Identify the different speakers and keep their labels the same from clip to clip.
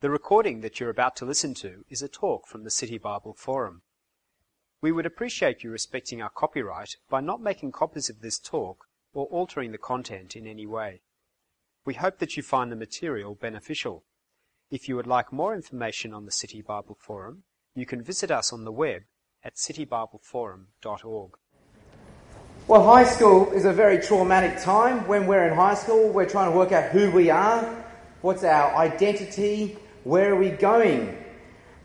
Speaker 1: The recording that you're about to listen to is a talk from the City Bible Forum. We would appreciate you respecting our copyright by not making copies of this talk or altering the content in any way. We hope that you find the material beneficial. If you would like more information on the City Bible Forum, you can visit us on the web at citybibleforum.org.
Speaker 2: Well, high school is a very traumatic time. When we're in high school, we're trying to work out who we are, what's our identity, where are we going.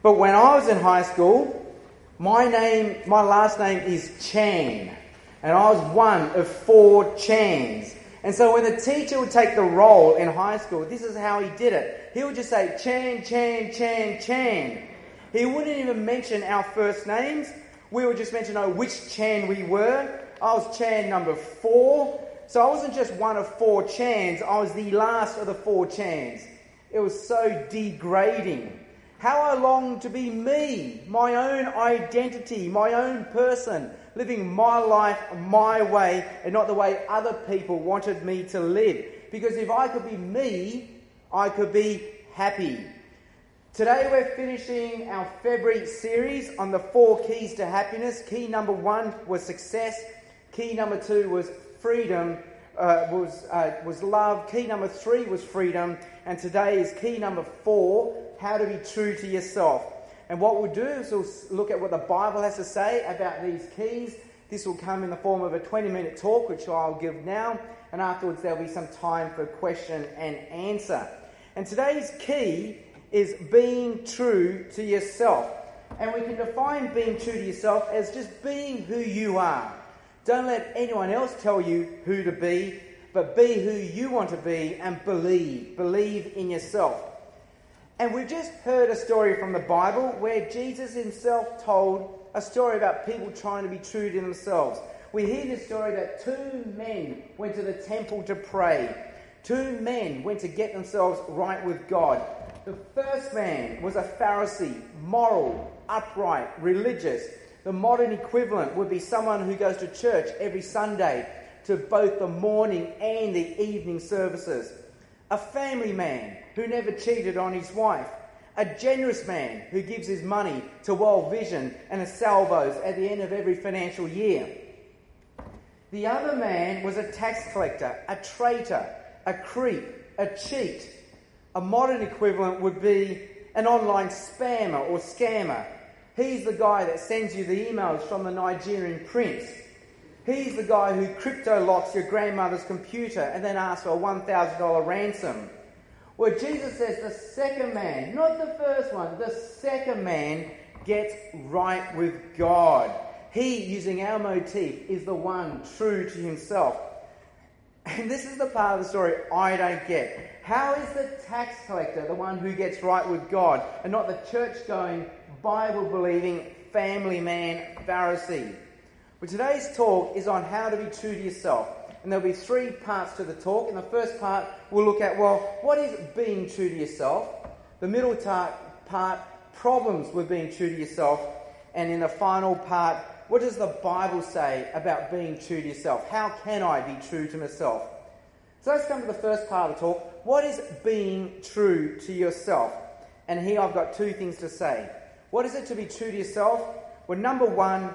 Speaker 2: But when I was in high school, my name, my last name is Chan, and I was one of four Chans. And so when the teacher would take the roll in high school, this is how he did it. He would just say Chan, Chan, Chan, Chan. He wouldn't even mention our first names. We would just mention, oh, which Chan we were. I was Chan number four. So I wasn't just one of four Chans, I was the last of the four Chans. It was so degrading. How I longed to be me, my own identity, my own person, living my life my way and not the way other people wanted me to live. Because if I could be me, I could be happy. Today we're finishing our February series on the four keys to happiness. Key number one was success. Key number two was freedom, uh, was, uh, was love. Key number three was freedom. And today is key number four how to be true to yourself. And what we'll do is we'll look at what the Bible has to say about these keys. This will come in the form of a 20 minute talk, which I'll give now. And afterwards, there'll be some time for question and answer. And today's key is being true to yourself. And we can define being true to yourself as just being who you are. Don't let anyone else tell you who to be, but be who you want to be and believe. Believe in yourself. And we've just heard a story from the Bible where Jesus himself told a story about people trying to be true to themselves. We hear this story that two men went to the temple to pray. Two men went to get themselves right with God. The first man was a Pharisee, moral, upright, religious. The modern equivalent would be someone who goes to church every Sunday to both the morning and the evening services. A family man who never cheated on his wife. A generous man who gives his money to World Vision and a salvos at the end of every financial year. The other man was a tax collector, a traitor, a creep, a cheat. A modern equivalent would be an online spammer or scammer He's the guy that sends you the emails from the Nigerian prince. He's the guy who crypto locks your grandmother's computer and then asks for a $1,000 ransom. Well, Jesus says the second man, not the first one, the second man gets right with God. He, using our motif, is the one true to himself. And this is the part of the story I don't get. How is the tax collector the one who gets right with God and not the church going, Bible believing family man Pharisee. Well, today's talk is on how to be true to yourself. And there'll be three parts to the talk. In the first part, we'll look at, well, what is being true to yourself? The middle part, problems with being true to yourself. And in the final part, what does the Bible say about being true to yourself? How can I be true to myself? So let's come to the first part of the talk. What is being true to yourself? And here I've got two things to say. What is it to be true to yourself? Well, number one,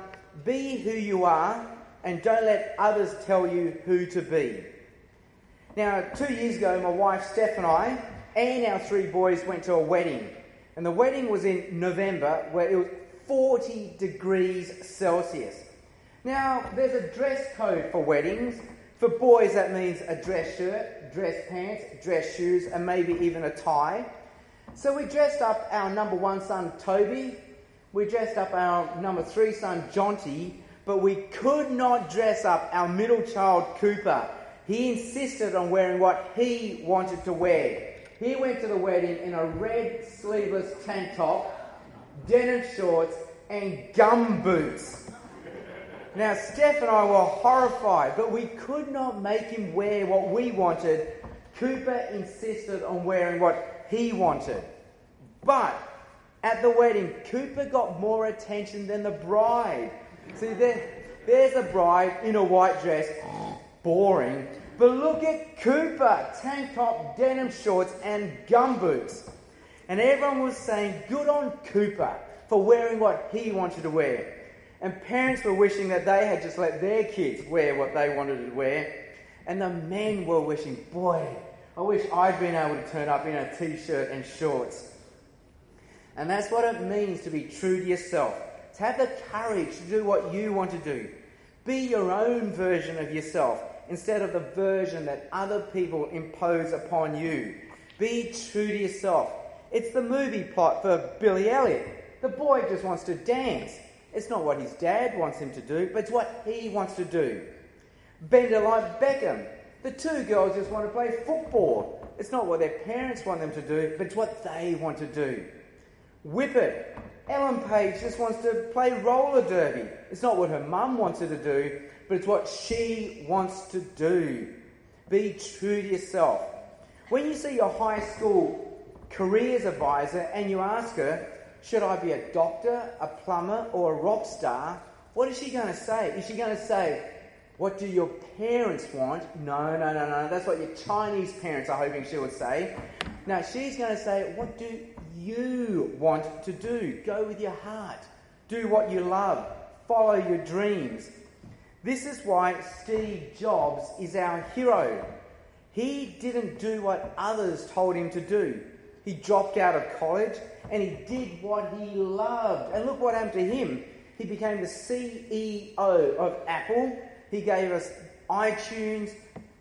Speaker 2: be who you are and don't let others tell you who to be. Now, two years ago, my wife Steph and I and our three boys went to a wedding. And the wedding was in November where it was 40 degrees Celsius. Now, there's a dress code for weddings. For boys, that means a dress shirt, dress pants, dress shoes, and maybe even a tie. So we dressed up our number one son, Toby. We dressed up our number three son, Jonty. But we could not dress up our middle child, Cooper. He insisted on wearing what he wanted to wear. He went to the wedding in a red sleeveless tank top, denim shorts, and gum boots. Now, Steph and I were horrified, but we could not make him wear what we wanted. Cooper insisted on wearing what he wanted. But at the wedding, Cooper got more attention than the bride. See, there, there's a bride in a white dress, boring. But look at Cooper, tank top, denim shorts, and gumboots. And everyone was saying, Good on Cooper for wearing what he wanted to wear. And parents were wishing that they had just let their kids wear what they wanted to wear. And the men were wishing, Boy, I wish I'd been able to turn up in a t shirt and shorts. And that's what it means to be true to yourself. To have the courage to do what you want to do. Be your own version of yourself instead of the version that other people impose upon you. Be true to yourself. It's the movie plot for Billy Elliot. The boy just wants to dance. It's not what his dad wants him to do, but it's what he wants to do. Bend It Like Beckham. The two girls just want to play football. It's not what their parents want them to do, but it's what they want to do. Whip It. Ellen Page just wants to play roller derby. It's not what her mum wants her to do, but it's what she wants to do. Be true to yourself. When you see your high school careers advisor and you ask her, should I be a doctor, a plumber, or a rock star? What is she going to say? Is she going to say, what do your parents want? No, no, no, no. That's what your Chinese parents are hoping she would say. Now, she's going to say, what do you want to do? Go with your heart. Do what you love. Follow your dreams. This is why Steve Jobs is our hero. He didn't do what others told him to do. He dropped out of college and he did what he loved. And look what happened to him. He became the CEO of Apple. He gave us iTunes,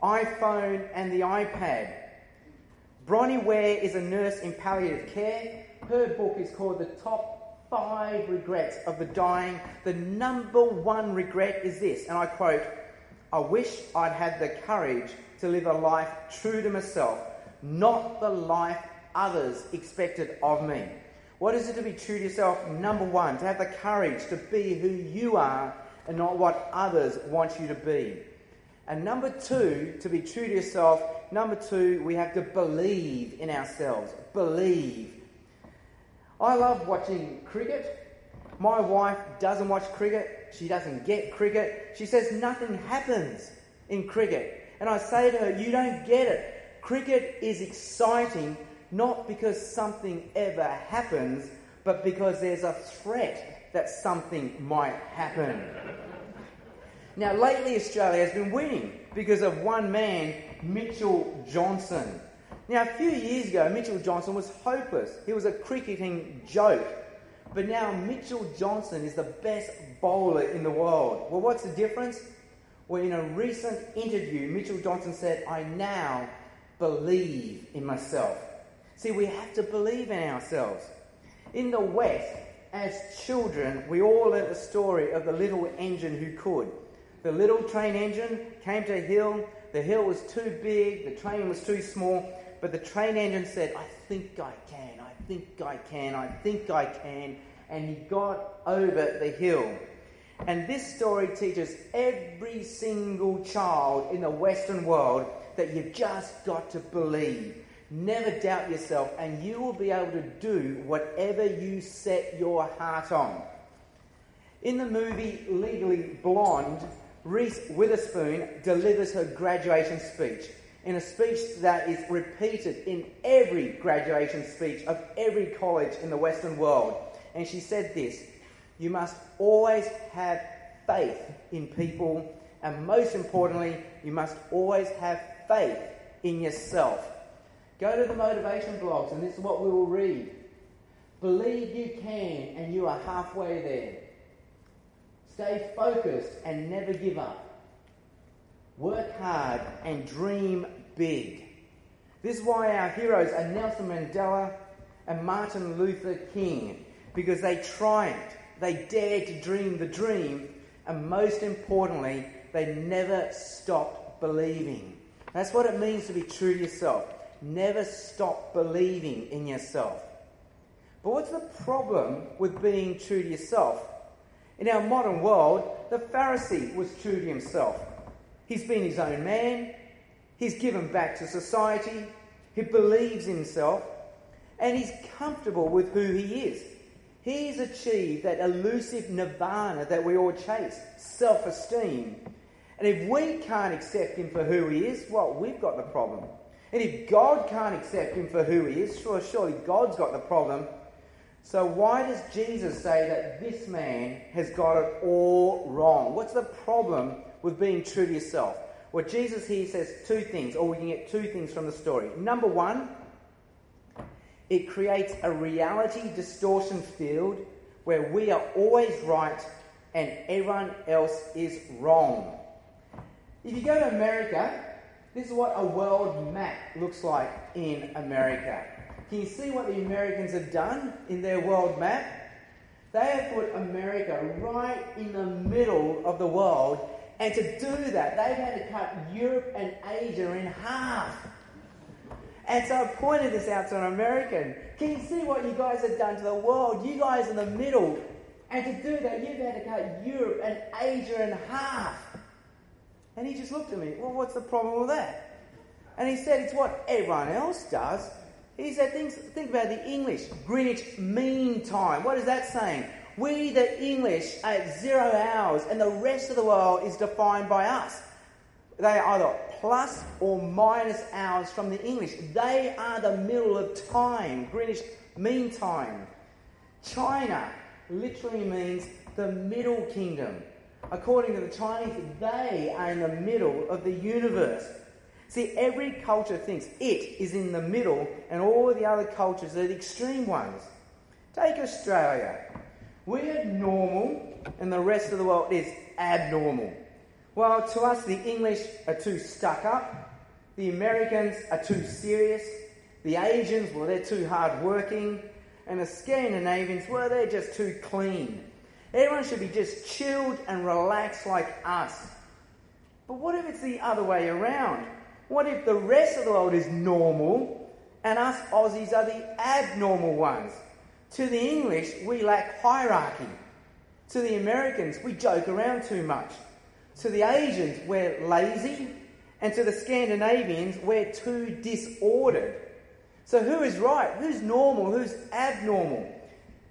Speaker 2: iPhone, and the iPad. Bronnie Ware is a nurse in palliative care. Her book is called The Top five regrets of the dying, the number one regret is this, and I quote, I wish I'd had the courage to live a life true to myself, not the life others expected of me. What is it to be true to yourself? Number one, to have the courage to be who you are and not what others want you to be. And number two, to be true to yourself, number two, we have to believe in ourselves. Believe. I love watching cricket. My wife doesn't watch cricket. She doesn't get cricket. She says nothing happens in cricket. And I say to her, You don't get it. Cricket is exciting not because something ever happens, but because there's a threat that something might happen. Now, lately, Australia has been winning because of one man, Mitchell Johnson. Now, a few years ago, Mitchell Johnson was hopeless. He was a cricketing joke. But now Mitchell Johnson is the best bowler in the world. Well, what's the difference? Well, in a recent interview, Mitchell Johnson said, I now believe in myself. See, we have to believe in ourselves. In the West, as children, we all learnt the story of the little engine who could. The little train engine came to a hill, the hill was too big, the train was too small, but the train engine said, I think I can, I think I can, I think I can. And he got over the hill. And this story teaches every single child in the Western world that you've just got to believe. Never doubt yourself, and you will be able to do whatever you set your heart on. In the movie Legally Blonde, Reese Witherspoon delivers her graduation speech in a speech that is repeated in every graduation speech of every college in the Western world. And she said this You must always have faith in people, and most importantly, you must always have faith in yourself. Go to the motivation blogs, and this is what we will read. Believe you can, and you are halfway there. Stay focused and never give up. Work hard and dream big. This is why our heroes are Nelson Mandela and Martin Luther King, because they triumphed, they dared to dream the dream, and most importantly, they never stopped believing. That's what it means to be true to yourself. Never stop believing in yourself. But what's the problem with being true to yourself? In our modern world, the Pharisee was true to himself. He's been his own man, he's given back to society, he believes himself, and he's comfortable with who he is. He's achieved that elusive nirvana that we all chase self esteem. And if we can't accept him for who he is, well, we've got the problem. And if God can't accept him for who he is, sure, surely God's got the problem. So why does Jesus say that this man has got it all wrong? What's the problem with being true to yourself? Well, Jesus here says two things, or we can get two things from the story. Number one, it creates a reality distortion field where we are always right and everyone else is wrong. If you go to America, this is what a world map looks like in America. Can you see what the Americans have done in their world map? They have put America right in the middle of the world, and to do that, they've had to cut Europe and Asia in half. And so I pointed this out to an American. Can you see what you guys have done to the world? You guys in the middle. And to do that, you've had to cut Europe and Asia in half. And he just looked at me. Well, what's the problem with that? And he said, it's what everyone else does. He said, think, think about the English, Greenwich Mean Time. What is that saying? We, the English, are at zero hours, and the rest of the world is defined by us. They are either plus or minus hours from the English. They are the middle of time, Greenwich Mean Time. China literally means the middle kingdom. According to the Chinese, they are in the middle of the universe. See, every culture thinks it is in the middle, and all the other cultures are the extreme ones. Take Australia. We're normal, and the rest of the world is abnormal. Well, to us, the English are too stuck up, the Americans are too serious, the Asians, well, they're too hard-working, and the Scandinavians, well, they're just too clean. Everyone should be just chilled and relaxed like us. But what if it's the other way around? What if the rest of the world is normal and us Aussies are the abnormal ones? To the English, we lack hierarchy. To the Americans, we joke around too much. To the Asians, we're lazy. And to the Scandinavians, we're too disordered. So, who is right? Who's normal? Who's abnormal?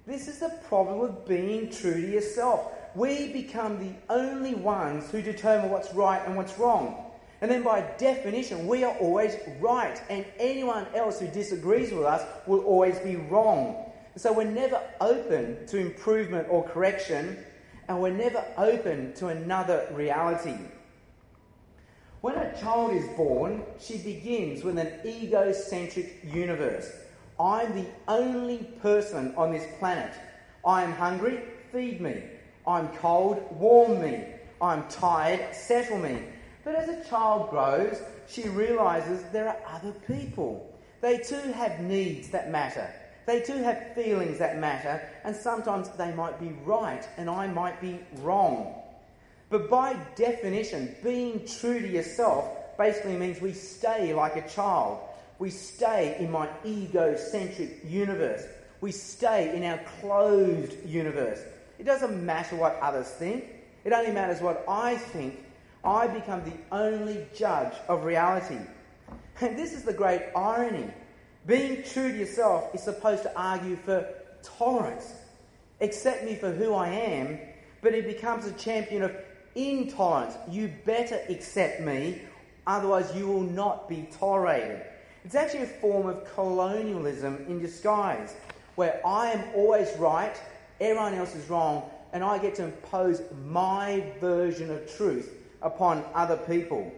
Speaker 2: This is the problem with being true to yourself. We become the only ones who determine what's right and what's wrong. And then, by definition, we are always right, and anyone else who disagrees with us will always be wrong. So, we're never open to improvement or correction, and we're never open to another reality. When a child is born, she begins with an egocentric universe. I'm the only person on this planet. I am hungry, feed me. I'm cold, warm me. I'm tired, settle me. But as a child grows, she realizes there are other people. They too have needs that matter. They too have feelings that matter, and sometimes they might be right and I might be wrong. But by definition, being true to yourself basically means we stay like a child. We stay in my egocentric universe. We stay in our closed universe. It doesn't matter what others think, it only matters what I think. I become the only judge of reality. And this is the great irony. Being true to yourself is supposed to argue for tolerance. Accept me for who I am, but it becomes a champion of intolerance. You better accept me, otherwise, you will not be tolerated. It's actually a form of colonialism in disguise, where I am always right, everyone else is wrong, and I get to impose my version of truth upon other people.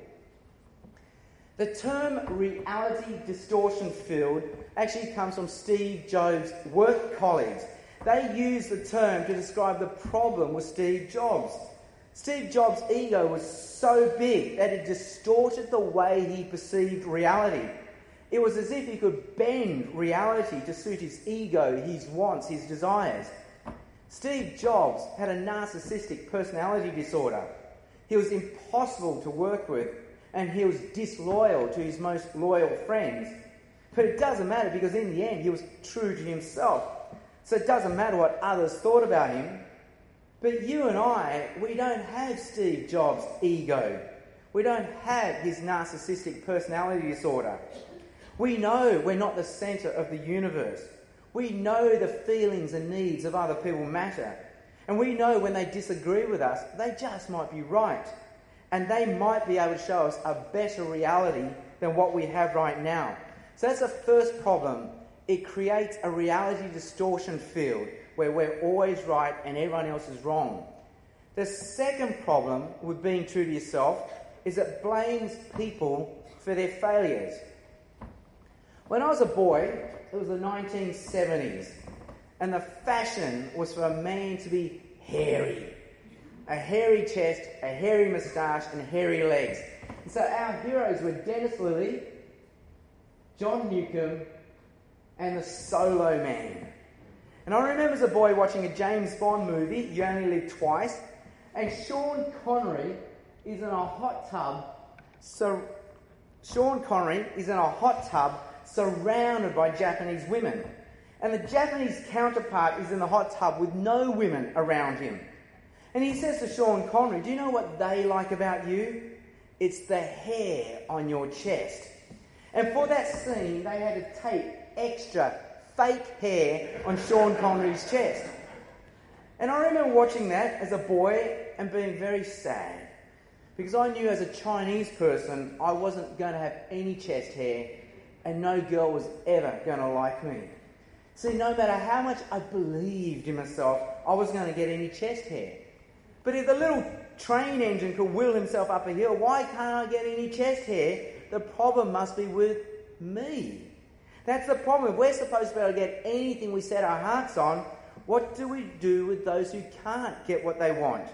Speaker 2: The term reality distortion field actually comes from Steve Jobs' work colleagues. They use the term to describe the problem with Steve Jobs. Steve Jobs' ego was so big that it distorted the way he perceived reality. It was as if he could bend reality to suit his ego, his wants, his desires. Steve Jobs had a narcissistic personality disorder. He was impossible to work with, and he was disloyal to his most loyal friends. But it doesn't matter because in the end he was true to himself. So it doesn't matter what others thought about him. But you and I, we don't have Steve Jobs' ego. We don't have his narcissistic personality disorder. We know we're not the centre of the universe. We know the feelings and needs of other people matter. And we know when they disagree with us, they just might be right. And they might be able to show us a better reality than what we have right now. So that's the first problem. It creates a reality distortion field where we're always right and everyone else is wrong. The second problem with being true to yourself is it blames people for their failures. When I was a boy, it was the 1970s, and the fashion was for a man to be hairy. A hairy chest, a hairy moustache, and hairy legs. And so our heroes were Dennis Lillee, John Newcombe, and the Solo Man. And I remember as a boy watching a James Bond movie, You Only Live Twice, and Sean Connery is in a hot tub. So Sean Connery is in a hot tub surrounded by Japanese women. And the Japanese counterpart is in the hot tub with no women around him. And he says to Sean Connery, Do you know what they like about you? It's the hair on your chest. And for that scene, they had to tape extra fake hair on Sean Connery's chest. And I remember watching that as a boy and being very sad because I knew as a Chinese person I wasn't going to have any chest hair and no girl was ever going to like me. See, no matter how much I believed in myself, I was going to get any chest hair. But if the little train engine could wheel himself up a hill, why can't I get any chest hair? The problem must be with me. That's the problem. If we're supposed to be able to get anything we set our hearts on, what do we do with those who can't get what they want?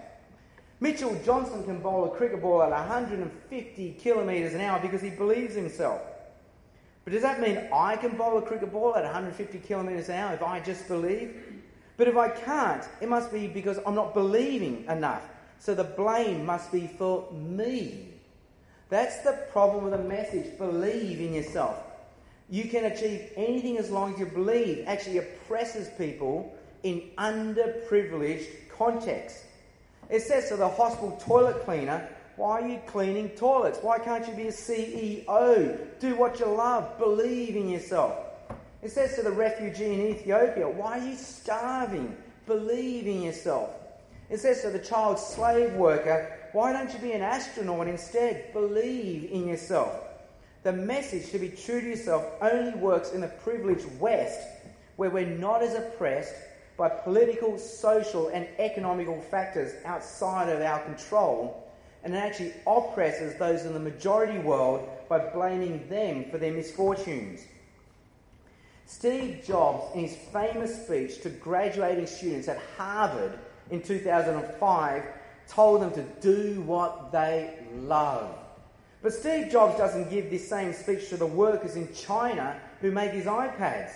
Speaker 2: Mitchell Johnson can bowl a cricket ball at 150 kilometres an hour because he believes himself. But does that mean I can bowl a cricket ball at 150 kilometres an hour if I just believe? But if I can't, it must be because I'm not believing enough. So the blame must be for me. That's the problem with the message. Believe in yourself. You can achieve anything as long as you believe. Actually oppresses people in underprivileged contexts. It says to the hospital toilet cleaner, why are you cleaning toilets? Why can't you be a CEO? Do what you love. Believe in yourself. It says to the refugee in Ethiopia, why are you starving? Believe in yourself. It says to the child slave worker, why don't you be an astronaut instead? Believe in yourself. The message to be true to yourself only works in the privileged West, where we're not as oppressed by political, social, and economical factors outside of our control, and it actually oppresses those in the majority world by blaming them for their misfortunes. Steve Jobs, in his famous speech to graduating students at Harvard in 2005, told them to do what they love. But Steve Jobs doesn't give this same speech to the workers in China who make his iPads.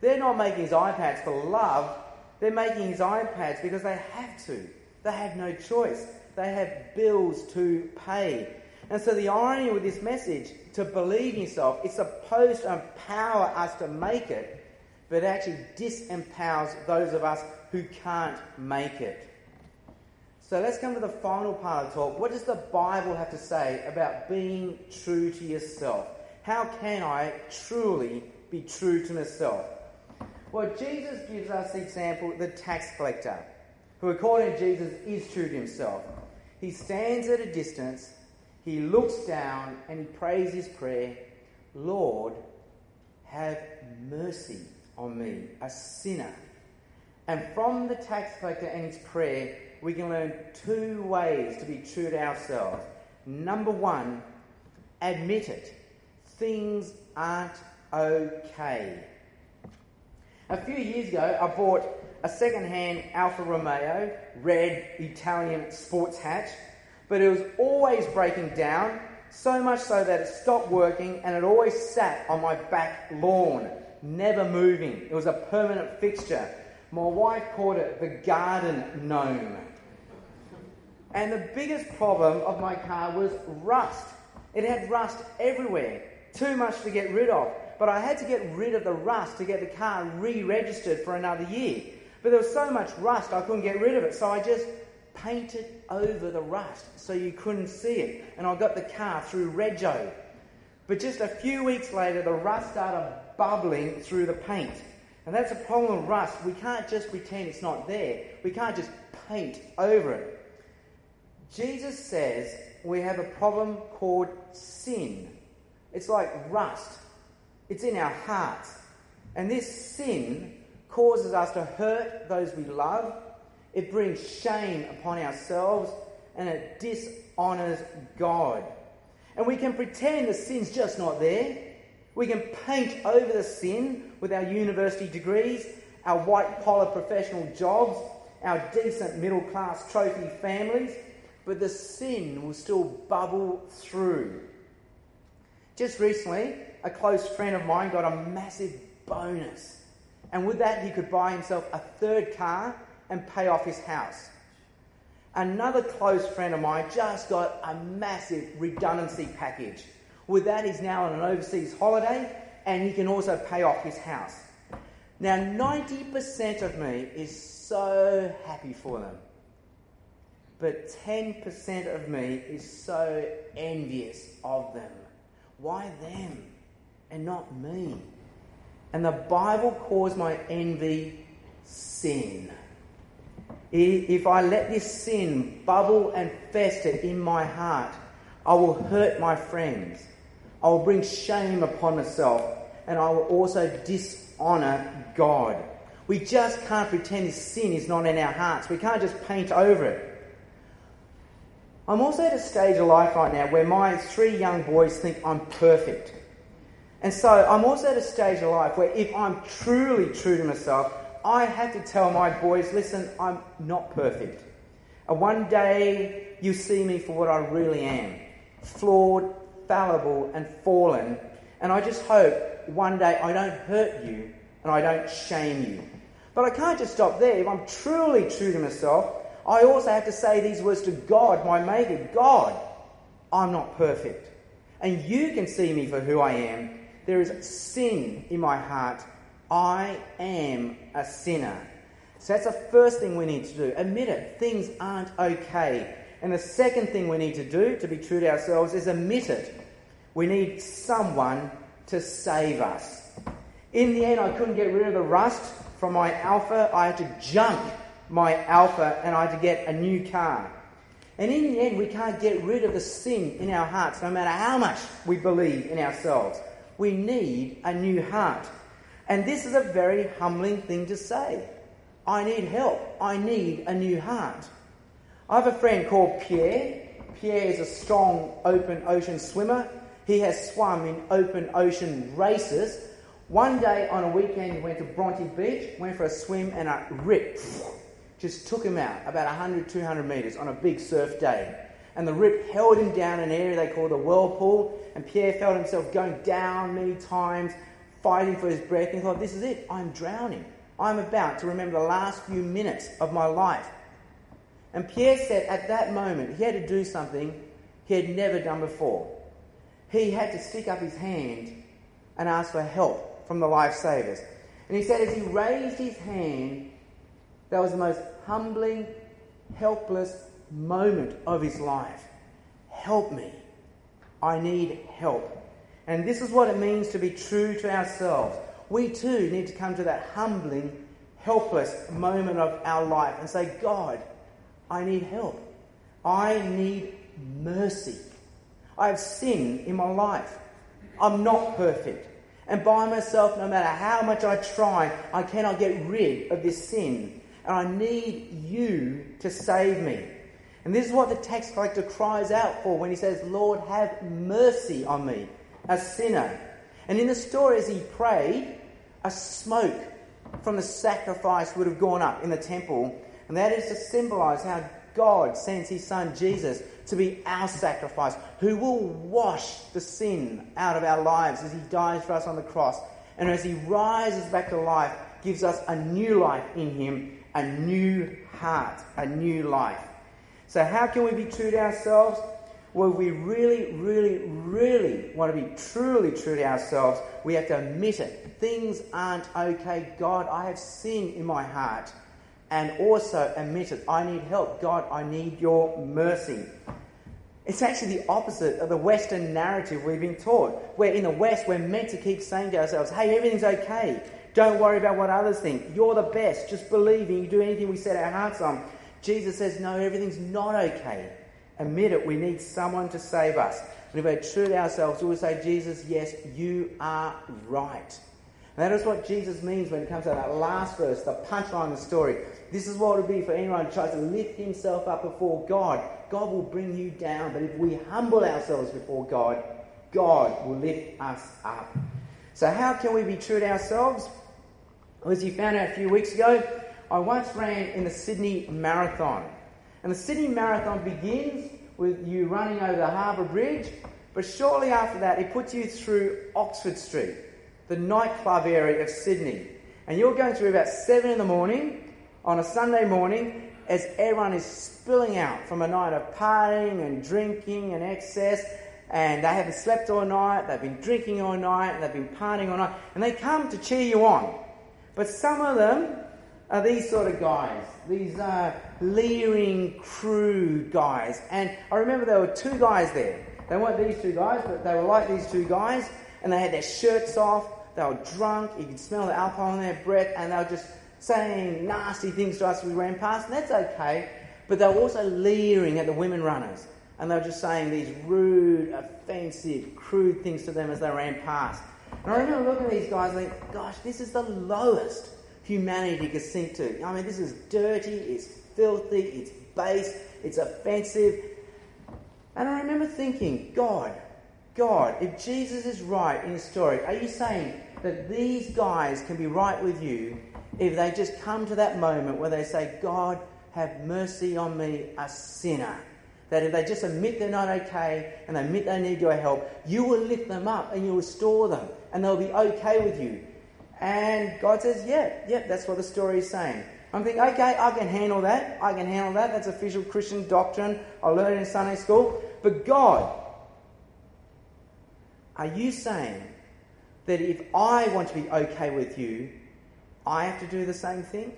Speaker 2: They're not making his iPads for love, they're making his iPads because they have to. They have no choice. They have bills to pay. And so the irony with this message, to believe in yourself, it's supposed to empower us to make it, but it actually disempowers those of us who can't make it. So let's come to the final part of the talk. What does the Bible have to say about being true to yourself? How can I truly be true to myself? Well, Jesus gives us the example of the tax collector, who, according to Jesus, is true to himself. He stands at a distance, he looks down, and he prays his prayer Lord, have mercy on me, a sinner. And from the tax collector and his prayer, we can learn two ways to be true to ourselves. Number one, admit it. Things aren't okay. A few years ago, I bought a second-hand Alfa Romeo red Italian sports hatch, but it was always breaking down, so much so that it stopped working and it always sat on my back lawn, never moving. It was a permanent fixture. My wife called it the garden gnome. And the biggest problem of my car was rust. It had rust everywhere, too much to get rid of but I had to get rid of the rust to get the car re registered for another year. But there was so much rust, I couldn't get rid of it, so I just painted over the rust so you couldn't see it. And I got the car through Rego. But just a few weeks later, the rust started bubbling through the paint. And that's a problem with rust. We can't just pretend it's not there, we can't just paint over it. Jesus says we have a problem called sin It's like rust. It's in our hearts. And this sin causes us to hurt those we love. It brings shame upon ourselves and it dishonours God. And we can pretend the sin's just not there. We can paint over the sin with our university degrees, our white collar professional jobs, our decent middle class trophy families, but the sin will still bubble through. Just recently, a close friend of mine got a massive bonus. And with that, he could buy himself a third car and pay off his house. Another close friend of mine just got a massive redundancy package. With that, he's now on an overseas holiday and he can also pay off his house. Now, 90% of me is so happy for them. But 10% of me is so envious of them. Why them and not me? And the Bible calls my envy sin. If I let this sin bubble and fester in my heart, I will hurt my friends. I will bring shame upon myself, and I will also dishonour God. We just can't pretend this sin is not in our hearts. We can't just paint over it. I'm also at a stage of life right now where my three young boys think I'm perfect. And so I'm also at a stage of life where if I'm truly true to myself, I have to tell my boys, listen, I'm not perfect. And one day you see me for what I really am flawed, fallible, and fallen. And I just hope one day I don't hurt you and I don't shame you. But I can't just stop there. If I'm truly true to myself, I also have to say these words to God, my Maker God, I'm not perfect. And you can see me for who I am. There is sin in my heart I am a sinner. So that's the first thing we need to do. Admit it. Things aren't okay. And the second thing we need to do, to be true to ourselves, is admit it. We need someone to save us. In the end, I couldn't get rid of the rust from my Alfa. I had to junk my Alfa and I had to get a new car. And in the end, we can't get rid of the sin in our hearts, no matter how much we believe in ourselves. We need a new heart. And this is a very humbling thing to say. I need help. I need a new heart. I have a friend called Pierre. Pierre is a strong open ocean swimmer. He has swum in open ocean races. One day on a weekend, he went to Bronte Beach, went for a swim, and a rip just took him out about 100, 200 metres on a big surf day. And the rip held him down in an area they call the whirlpool, and Pierre felt himself going down many times, fighting for his breath, and thought, This is it, I'm drowning. I'm about to remember the last few minutes of my life. And Pierre said at that moment he had to do something he had never done before. He had to stick up his hand and ask for help from the lifesavers. And he said as he raised his hand, that was the most humbling, helpless moment of his life. Help me. I need help. And this is what it means to be true to ourselves. We too need to come to that humbling, helpless moment of our life and say, God, I need help. I need mercy. I have sin in my life. I'm not perfect. And by myself, no matter how much I try, I cannot get rid of this sin. And I need you to save me. And this is what the tax collector cries out for when he says, Lord, have mercy on me a sinner. And in the story, as he prayed, a smoke from the sacrifice would have gone up in the temple. And that is to symbolize how God sends his son Jesus to be our sacrifice, who will wash the sin out of our lives as he dies for us on the cross. And as he rises back to life, gives us a new life in him, a new heart, a new life. So, how can we be true to ourselves? Well, we really, really, really want to be truly true to ourselves, we have to admit it. Things aren't okay. God, I have sin in my heart. And also admit it. I need help. God, I need your mercy. It's actually the opposite of the Western narrative we've been taught, where in the West we're meant to keep saying to ourselves, hey, everything's okay. Don't worry about what others think. You're the best. Just believe and you do anything we set our hearts on. Jesus says, no, everything's not okay. admit it, we need someone to save us. And if we're true to ourselves, we will say, Jesus, yes, you are right. And that is what Jesus means when it comes to that last verse, the punchline of the story. This is what it would be for anyone who tries to lift himself up before God. God will bring you down. But if we humble ourselves before God, God will lift us up. So, how can we be true to ourselves? Well, as you found out a few weeks ago, I once ran in the Sydney Marathon. And the Sydney Marathon begins with you running over the Harbour Bridge, but shortly after that, it puts you through Oxford Street, the nightclub area of Sydney. And you're going through about 7 in the morning on a Sunday morning as everyone is spilling out from a night of partying and drinking and excess. And they haven't slept all night, they've been drinking all night, and they've been partying all night, and they come to cheer you on. But some of them are these sort of guys, these uh, leering, crude guys. And I remember there were two guys there. They weren't these two guys, but they were like these two guys, and they had their shirts off. They were drunk. You could smell the alcohol in their breath, and they were just saying nasty things to us as we ran past, and that's okay. But they were also leering at the women runners, and they were just saying these rude, offensive, crude things to them as they ran past. And I remember looking at these guys and think, gosh, this is the lowest humanity could sink to. I mean, this is dirty, it's filthy, it's base, it's offensive. And I remember thinking, God, God, if Jesus is right in his story, are you saying that these guys can be right with you if they just come to that moment where they say, God, have mercy on me, a sinner? That if they just admit they're not okay and they admit they need your help, you will lift them up and you'll restore them and they'll be okay with you. And God says, yeah, yeah, that's what the story is saying. I'm thinking, okay, I can handle that. I can handle that. That's official Christian doctrine. I learned it in Sunday school. But God, are you saying that if I want to be okay with you, I have to do the same thing?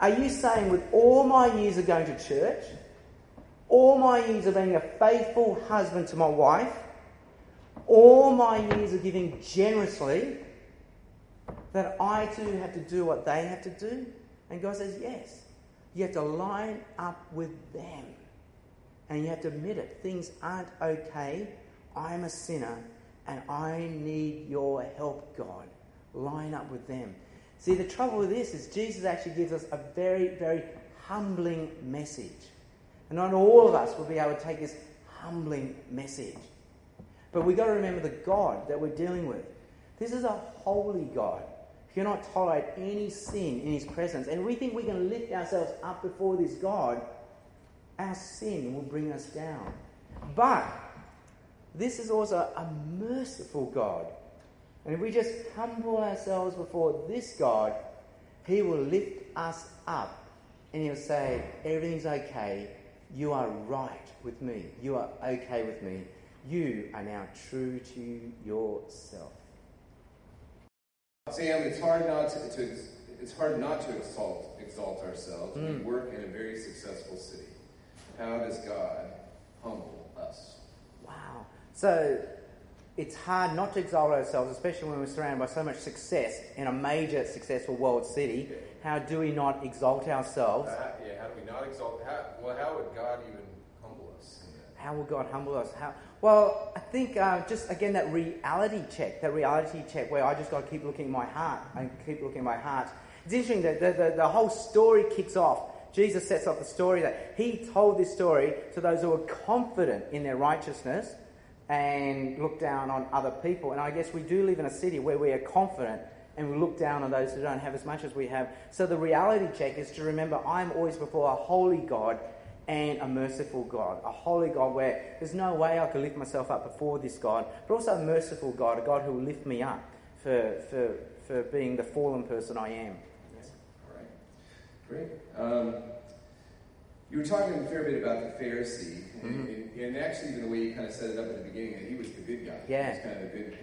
Speaker 2: Are you saying with all my years of going to church, all my years of being a faithful husband to my wife, all my years of giving generously, that I too have to do what they have to do? And God says, yes. You have to line up with them. And you have to admit it. Things aren't okay. I'm a sinner and I need your help, God. Line up with them. See, the trouble with this is Jesus actually gives us a very, very humbling message. And not all of us will be able to take this humbling message. But we've got to remember the God that we're dealing with. This is a holy God. He not tolerate any sin in his presence. And we think we can lift ourselves up before this God, our sin will bring us down. But this is also a merciful God. And if we just humble ourselves before this God, He will lift us up and He'll say, Everything's okay. You are right with me. You are okay with me. You are now true to yourself.
Speaker 3: Sam, it's hard not to, to it's hard not to exalt exalt ourselves. Mm. We work in a very successful city. How does God humble us?
Speaker 2: Wow. So it's hard not to exalt ourselves, especially when we're surrounded by so much success in a major successful world city. How do we not exalt ourselves?
Speaker 3: Uh, yeah, how do we not exalt? How, well, how would God even humble us?
Speaker 2: How will God humble us? How, well, I think uh, just again that reality check, that reality check where I just got to keep looking at my heart and keep looking at my heart. It's interesting that the, the, the whole story kicks off. Jesus sets up the story that he told this story to those who were confident in their righteousness and look down on other people. And I guess we do live in a city where we are confident and we look down on those who don't have as much as we have. So the reality check is to remember I'm always before a holy God and a merciful God, a holy God where there's no way I could lift myself up before this God, but also a merciful God, a God who will lift me up for, for, for being the fallen person I am.
Speaker 3: Yes. All right. Great. Um, you were talking a fair bit about the Pharisee, mm-hmm. and, and, actually, even the way you kind of set it up at the beginning, that he was the good guy.
Speaker 2: Yeah.
Speaker 3: He was kind of the good.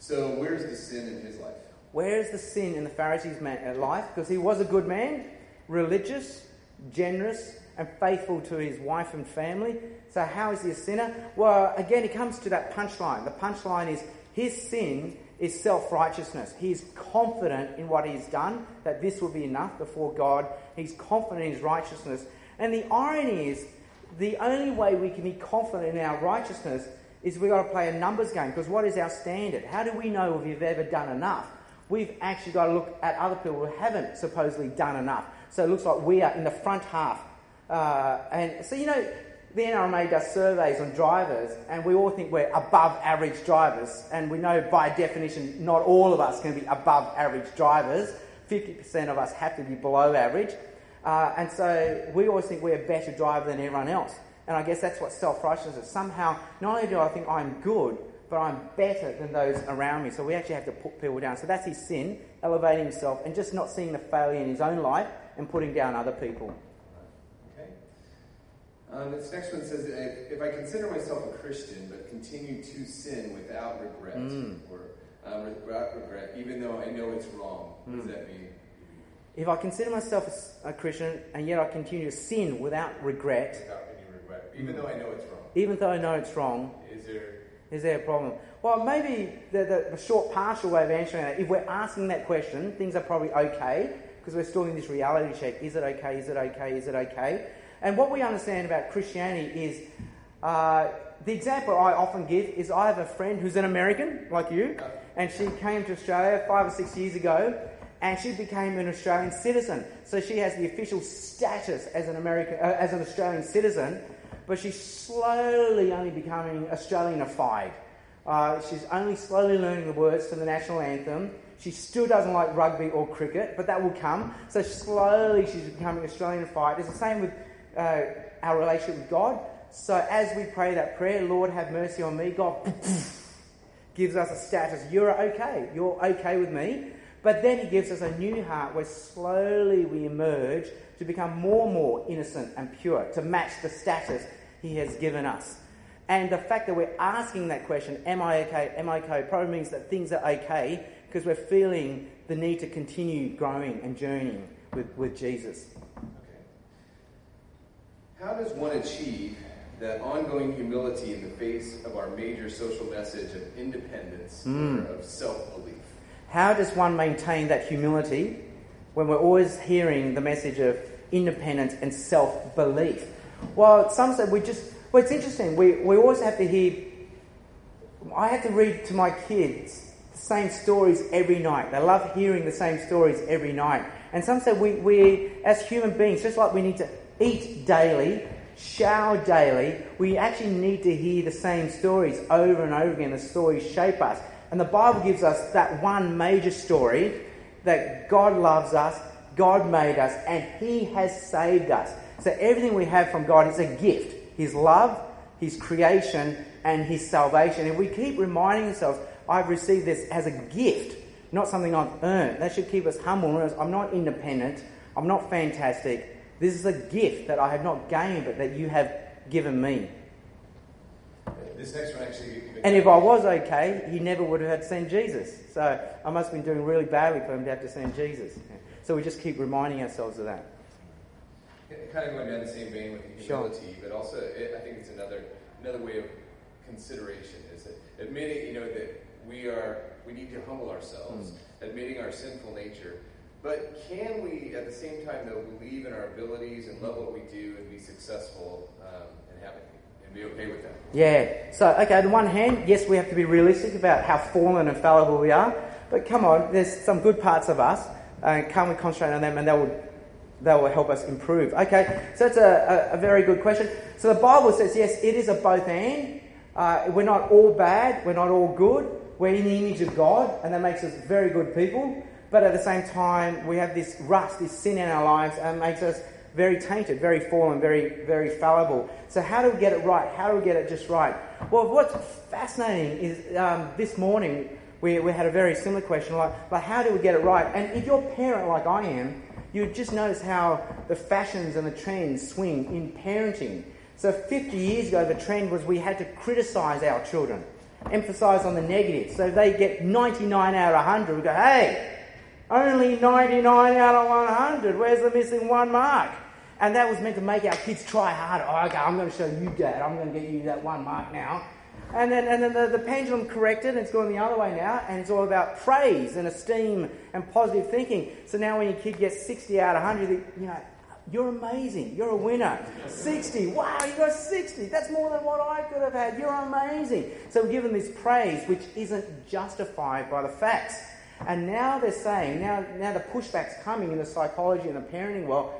Speaker 3: So, where's the sin in his life?
Speaker 2: Where's the sin in the Pharisee's uh, life? Because he was a good man, religious, generous, and faithful to his wife and family. So, how is he a sinner? Well, again, it comes to that punchline. The punchline is his sin is self righteousness. He's confident in what he's done, that this will be enough before God. He's confident in his righteousness. And the irony is, the only way we can be confident in our righteousness is we've got to play a numbers game because what is our standard? How do we know if you've ever done enough? We've actually got to look at other people who haven't supposedly done enough. So it looks like we are in the front half. Uh, and so, you know, the NRMA does surveys on drivers, and we all think we're above average drivers. And we know by definition, not all of us can be above average drivers. 50% of us have to be below average. Uh, and so we always think we're a better driver than everyone else. And I guess that's what self righteousness is. Somehow, not only do I think I'm good, but I'm better than those around me. So we actually have to put people down. So that's his sin, elevating himself and just not seeing the failure in his own life and putting down other people.
Speaker 3: Um, this next one says, if I consider myself a Christian but continue to sin without regret,
Speaker 2: Mm.
Speaker 3: or um, without regret, even though I know it's wrong, what does that mean?
Speaker 2: If I consider myself a Christian and yet I continue to sin without regret,
Speaker 3: Without any regret, even though I know it's wrong.
Speaker 2: even though I know it's wrong,
Speaker 3: Is there
Speaker 2: is there a problem? Well, maybe the, the, the short, partial way of answering that, if we're asking that question, things are probably okay because we're still in this reality check. Is it okay? Is it okay? Is it okay? And what we understand about Christianity is uh, the example I often give is I have a friend who's an American, like you, and she came to Australia five or six years ago, and she became an Australian citizen. So she has the official status as an American, uh, as an Australian citizen, but she's slowly only becoming Australianified. Uh, she's only slowly learning the words to the national anthem. She still doesn't like rugby or cricket, but that will come. So slowly she's becoming Australianified. It's the same with uh, our relationship with God. So as we pray that prayer, Lord, have mercy on me, God gives us a status. You're okay. You're okay with me. But then He gives us a new heart where slowly we emerge to become more and more innocent and pure, to match the status He has given us. And the fact that we're asking that question, am I okay? Am I okay? Probably means that things are okay because we're feeling the need to continue growing and journeying with, with Jesus.
Speaker 3: How does one achieve that ongoing humility in the face of our major social message of independence hmm. or of self belief?
Speaker 2: How does one maintain that humility when we're always hearing the message of independence and self belief? Well, some say we just, well, it's interesting. We, we always have to hear, I have to read to my kids the same stories every night. They love hearing the same stories every night. And some say we, we, as human beings, just like we need to eat daily, shower daily, we actually need to hear the same stories over and over again. The stories shape us. And the Bible gives us that one major story that God loves us, God made us, and He has saved us. So everything we have from God is a gift His love, His creation, and His salvation. And we keep reminding ourselves, I've received this as a gift, not something I've earned. That should keep us humble. I'm not independent, I'm not fantastic. This is a gift that I have not gained, but that you have given me.
Speaker 3: This next one actually.
Speaker 2: And if I was okay, he never would have had to send Jesus. So I must have been doing really badly for him to have to send Jesus. So we just keep reminding ourselves of that.
Speaker 3: Kind of going down the same vein with humility, but also it, I think it's another another way of consideration is that admitting, you know, that we are we need to humble ourselves, hmm. admitting our sinful nature. But can we, at the same time, though, believe in our abilities and love what we do and be successful um, and have it and be okay with that?
Speaker 2: Yeah. So, okay, on one hand, yes, we have to be realistic about how fallen and fallible we are. But come on, there's some good parts of us. And can we concentrate on them and that will, that will help us improve? Okay, so that's a, a, a very good question. So the Bible says, yes, it is a both and. Uh, we're not all bad, we're not all good. We're in the image of God, and that makes us very good people. But at the same time, we have this rust, this sin in our lives, and makes us very tainted, very fallen, very, very fallible. So, how do we get it right? How do we get it just right? Well, what's fascinating is um, this morning we, we had a very similar question like, like, how do we get it right? And if you're a parent like I am, you just notice how the fashions and the trends swing in parenting. So, 50 years ago, the trend was we had to criticize our children, emphasize on the negative. So, they get 99 out of 100. We go, hey, only 99 out of 100. Where's the missing one mark? And that was meant to make our kids try harder. Oh, okay, I'm going to show you, Dad. I'm going to get you that one mark now. And then, and then the, the pendulum corrected, it's the other way now, and it's all about praise and esteem and positive thinking. So now when your kid gets 60 out of 100, you know, You're amazing. You're a winner. 60. Wow, you got 60. That's more than what I could have had. You're amazing. So we give them this praise, which isn't justified by the facts. And now they're saying, now, now the pushback's coming in the psychology and the parenting world.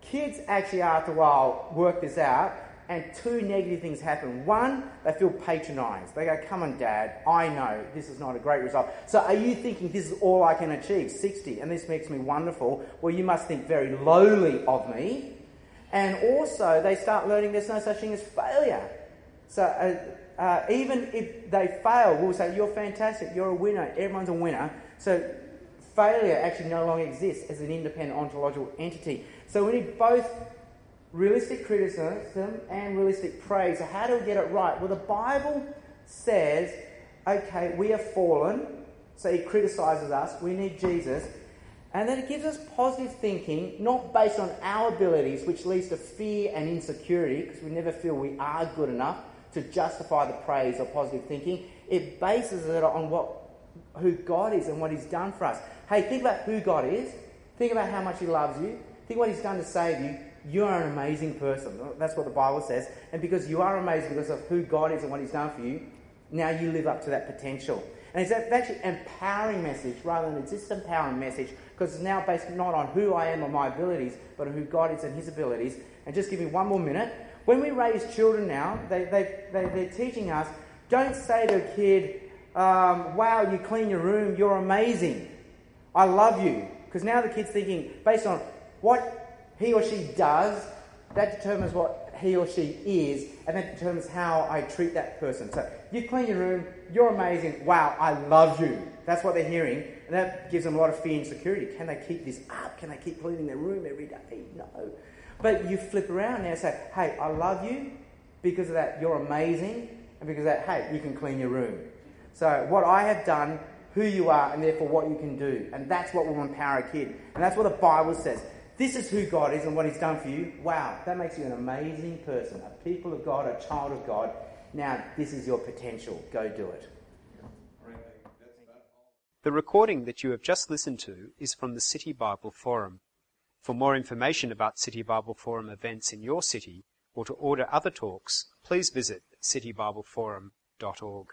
Speaker 2: Kids actually, after a while, work this out and two negative things happen. One, they feel patronised. They go, Come on, Dad, I know this is not a great result. So are you thinking this is all I can achieve? 60, and this makes me wonderful. Well, you must think very lowly of me. And also, they start learning there's no such thing as failure. So uh, uh, even if they fail, we'll say, You're fantastic, you're a winner, everyone's a winner. So failure actually no longer exists as an independent ontological entity. So we need both realistic criticism and realistic praise. So, how do we get it right? Well, the Bible says, okay, we have fallen, so He criticizes us, we need Jesus. And then it gives us positive thinking, not based on our abilities, which leads to fear and insecurity, because we never feel we are good enough to justify the praise or positive thinking. It bases it on what who God is and what He's done for us. Hey, think about who God is. Think about how much He loves you. Think what He's done to save you you are an amazing person. That's what the Bible says. And because you are amazing because of who God is and what He's done for you, now you live up to that potential. And it's that actually an empowering message rather than a disempowering message because it's now based not on who I am or my abilities, but on who God is and His abilities. And just give me one more minute. When we raise children now, they, they, they, they're teaching us don't say to a kid, um, wow, you clean your room, you're amazing. I love you. Because now the kid's thinking, based on what he or she does, that determines what he or she is, and that determines how I treat that person. So you clean your room, you're amazing, wow, I love you. That's what they're hearing, and that gives them a lot of fear and security. Can they keep this up? Can they keep cleaning their room every day? No. But you flip around now and say, hey, I love you because of that, you're amazing, and because of that, hey, you can clean your room. So what I have done, who you are, and therefore what you can do. And that's what will empower a kid. And that's what the Bible says. This is who God is and what He's done for you. Wow, that makes you an amazing person, a people of God, a child of God. Now, this is your potential. Go do it.
Speaker 1: The recording that you have just listened to is from the City Bible Forum. For more information about City Bible Forum events in your city or to order other talks, please visit citybibleforum.org.